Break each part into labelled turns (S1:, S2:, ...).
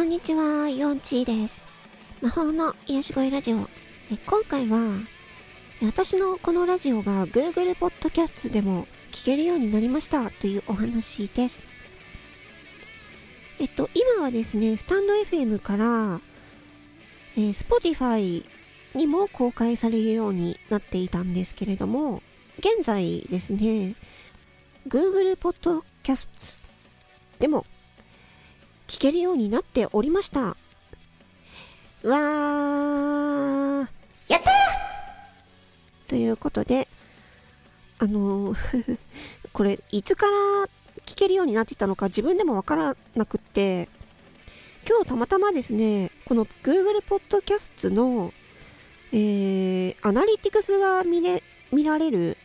S1: こんにちは、ヨンチーです。魔法の癒し声ラジオ。え今回は、私のこのラジオが Google Podcast でも聞けるようになりましたというお話です。えっと、今はですね、スタンド FM から、えー Spotify にも公開されるようになっていたんですけれども、現在ですね、Google Podcast でも聞けるようになっておりました。わーやったということで、あのー これ、いつから聞けるようになっていたのか自分でもわからなくって、今日たまたまですね、この Google Podcast の、えー、アナリティクスが見れ、見られる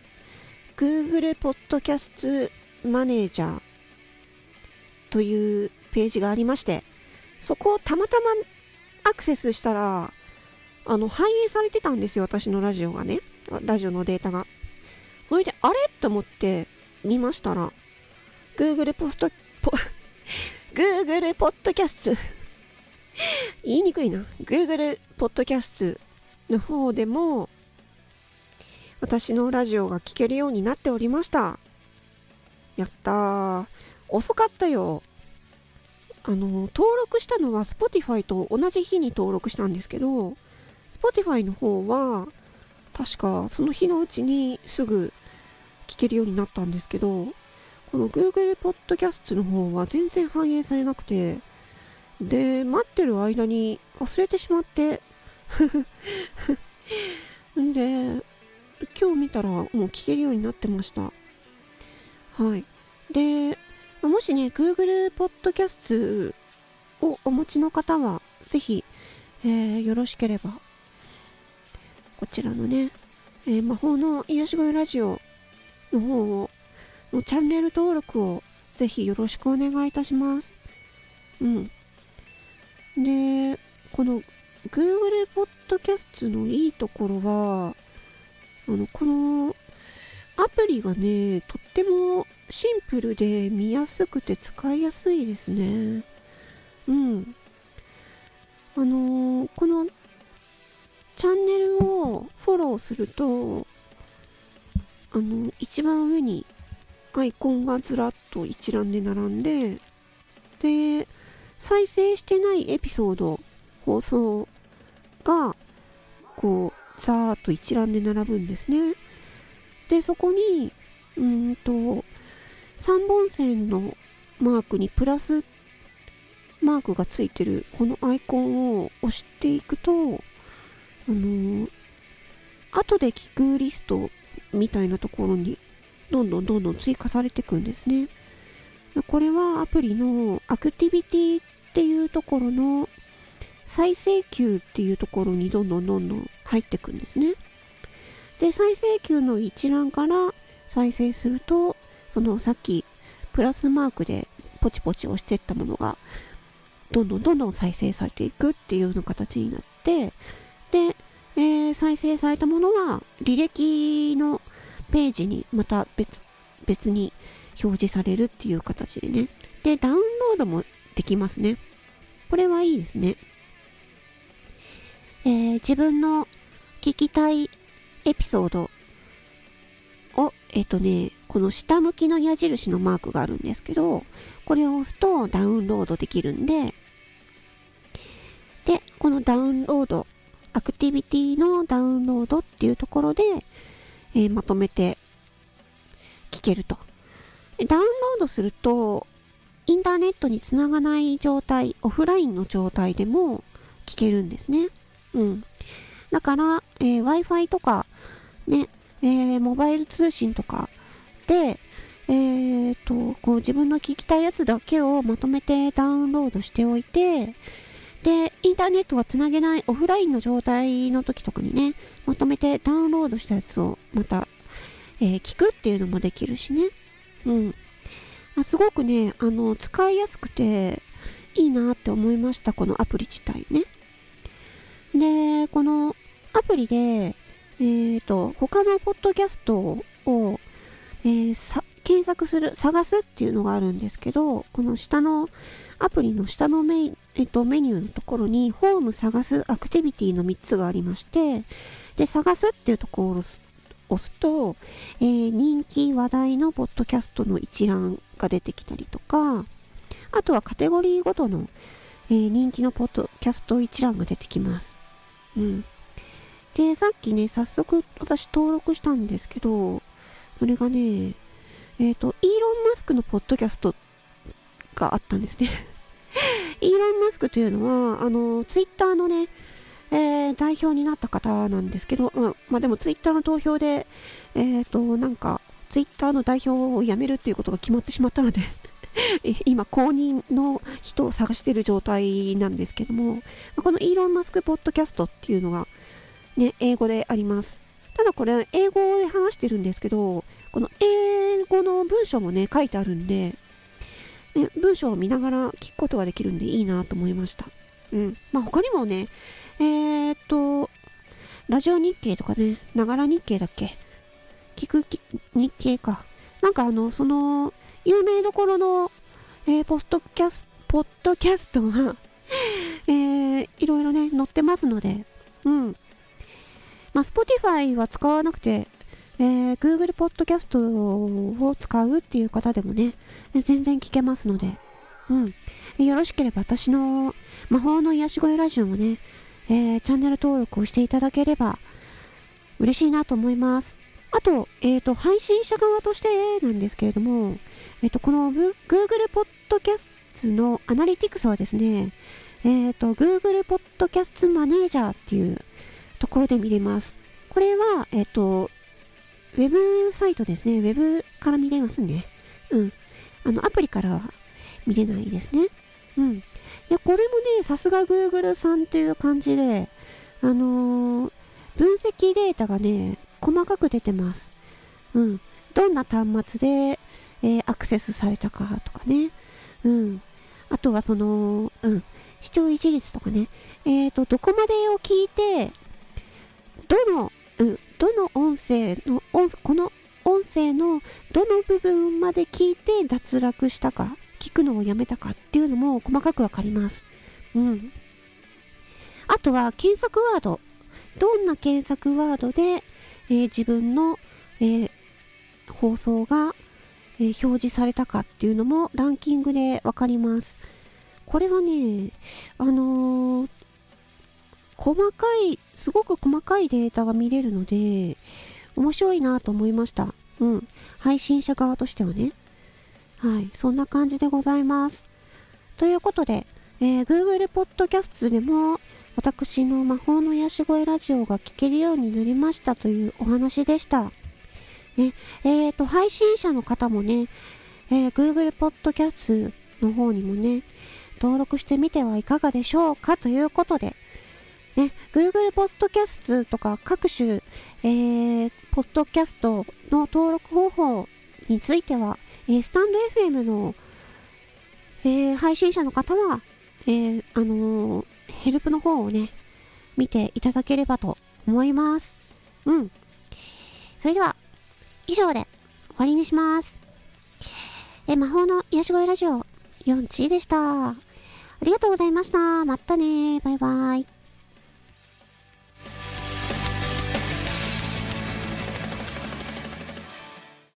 S1: Google Podcast マネージャーというページがありまして、そこをたまたまアクセスしたら、あの、反映されてたんですよ、私のラジオがね。ラジオのデータが。それで、あれ？と思って見ましたら、Google ポスト、ポ、Google ポッドキャスト、言いにくいな。Google ポッドキャストの方でも、私のラジオが聞けるようになっておりました。やったー。遅かったよ。あの、登録したのは Spotify と同じ日に登録したんですけど、Spotify の方は、確かその日のうちにすぐ聞けるようになったんですけど、この Google Podcast の方は全然反映されなくて、で、待ってる間に忘れてしまって、ん で、今日見たらもう聞けるようになってました。はい。で、もしね、Google Podcast をお持ちの方は、ぜひ、えーよろしければ、こちらのね、えー魔法の癒し声ラジオの方を、のチャンネル登録をぜひよろしくお願いいたします。うん。で、この Google Podcast のいいところは、あの、このアプリがね、とってもシンプルで見やすくて使いやすいですね。うん。あのーこのチャンネルをフォローすると、あの、一番上にアイコンがずらっと一覧で並んで、で、再生してないエピソード、放送が、こう、ざーっと一覧で並ぶんですね。で、そこに、うーんと、3本線のマークにプラスマークがついてるこのアイコンを押していくと、あのー後で聞くリストみたいなところにどんどんどんどん追加されていくんですね。これはアプリのアクティビティっていうところの再生球っていうところにどんどんどんどん入っていくんですね。で、再生球の一覧から再生すると、そのさっきプラスマークでポチポチ押していったものが、どんどんどんどん再生されていくっていうような形になって、で、えー再生されたものは履歴のページにまた別、別に表示されるっていう形でね。で、ダウンロードもできますね。これはいいですね。えー自分の聞きたいエピソード、えっ、とね、この下向きの矢印のマークがあるんですけど、これを押すとダウンロードできるんで、で、このダウンロード、アクティビティのダウンロードっていうところで、えーまとめて聞けると。ダウンロードすると、インターネットにつながない状態、オフラインの状態でも聞けるんですね。うん。だから、えー Wi-Fi とか、ね、えーモバイル通信とかで、えーと、こう自分の聞きたいやつだけをまとめてダウンロードしておいて、で、インターネットがつなげないオフラインの状態の時とかにね、まとめてダウンロードしたやつをまた、えー聞くっていうのもできるしね。うん。あすごくね、あの、使いやすくていいなって思いました、このアプリ自体ね。で、このアプリで、えーと、他のポッドキャストを、えーさ検索する、探すっていうのがあるんですけど、この下の、アプリの下のメえっと、メニューのところに、ホーム探すアクティビティの3つがありまして、で、探すっていうところを押すと、えー、人気話題のポッドキャストの一覧が出てきたりとか、あとはカテゴリーごとの、えー、人気のポッドキャスト一覧が出てきます。うん。で、さっきね、早速私登録したんですけど、それがね、えっ、ー、と、イーロン・マスクのポッドキャストがあったんですね。イーロン・マスクというのは、あの、ツイッターのね、えー、代表になった方なんですけど、まあ、まあ、でもツイッターの投票で、えっ、ー、と、なんか、ツイッターの代表を辞めるっていうことが決まってしまったので 今、公認の人を探している状態なんですけども、このイーロン・マスク・ポッドキャストっていうのが、ね、英語であります。ただこれ、英語で話してるんですけど、この英語の文章もね、書いてあるんで、ね、文章を見ながら聞くことができるんでいいなと思いました。うん。まあ他にもね、えー、っと、ラジオ日経とかね、ながら日経だっけ？聞く日経か。なんかあの、その、有名どころの、えー、ポッドキャス、ポッドキャストが えー、いろいろね、載ってますので、うん。まあ、Spotify は使わなくて、えー、Google Podcast を使うっていう方でもね、全然聞けますので、うん。よろしければ私の魔法の癒し声ラジオもね、えー、チャンネル登録をしていただければ嬉しいなと思います。あと、えっ、ー、と、配信者側としてなんですけれども、えっ、ー、と、この Google Podcast のアナリティクスはですね、えっ、ー、と、Google Podcast Manager っていうところで見れます。これは、えっ、と、ウェブサイトですね。ウェブから見れますね。うん。あの、アプリからは見れないですね。うん。いや、これもね、さすが Google さんという感じで、あのー、分析データがね、細かく出てます。うん。どんな端末で、えー、アクセスされたかとかね。うん。あとはその、うん。視聴維持率とかね。えっ、ー、と、どこまでを聞いて、どの、うん、どの音声の、この音声のどの部分まで聞いて脱落したか、聞くのをやめたかっていうのも細かくわかります。うん。あとは検索ワード。どんな検索ワードで、えー、自分の、えー、放送が、えー、表示されたかっていうのもランキングでわかります。これはね、あの細かい、すごく細かいデータが見れるので、面白いなと思いました。うん。配信者側としてはね。はい。そんな感じでございます。ということで、えー、Google Podcast でも、私の魔法の癒し声ラジオが聞けるようになりましたというお話でした。ね、えっ、ー、と、配信者の方もね、えー、Google Podcast の方にもね、登録してみてはいかがでしょうかということで、ね、Google Podcast とか各種、えー、ポッドキャストの登録方法については、えー、スタンド FM の、えー、配信者の方は、えー、あのー、ヘルプの方をね、見ていただければと思います。うん。それでは、以上で終わりにします。え、魔法の癒し声ラジオ、4チでした。ありがとうございました。またねバイバイ。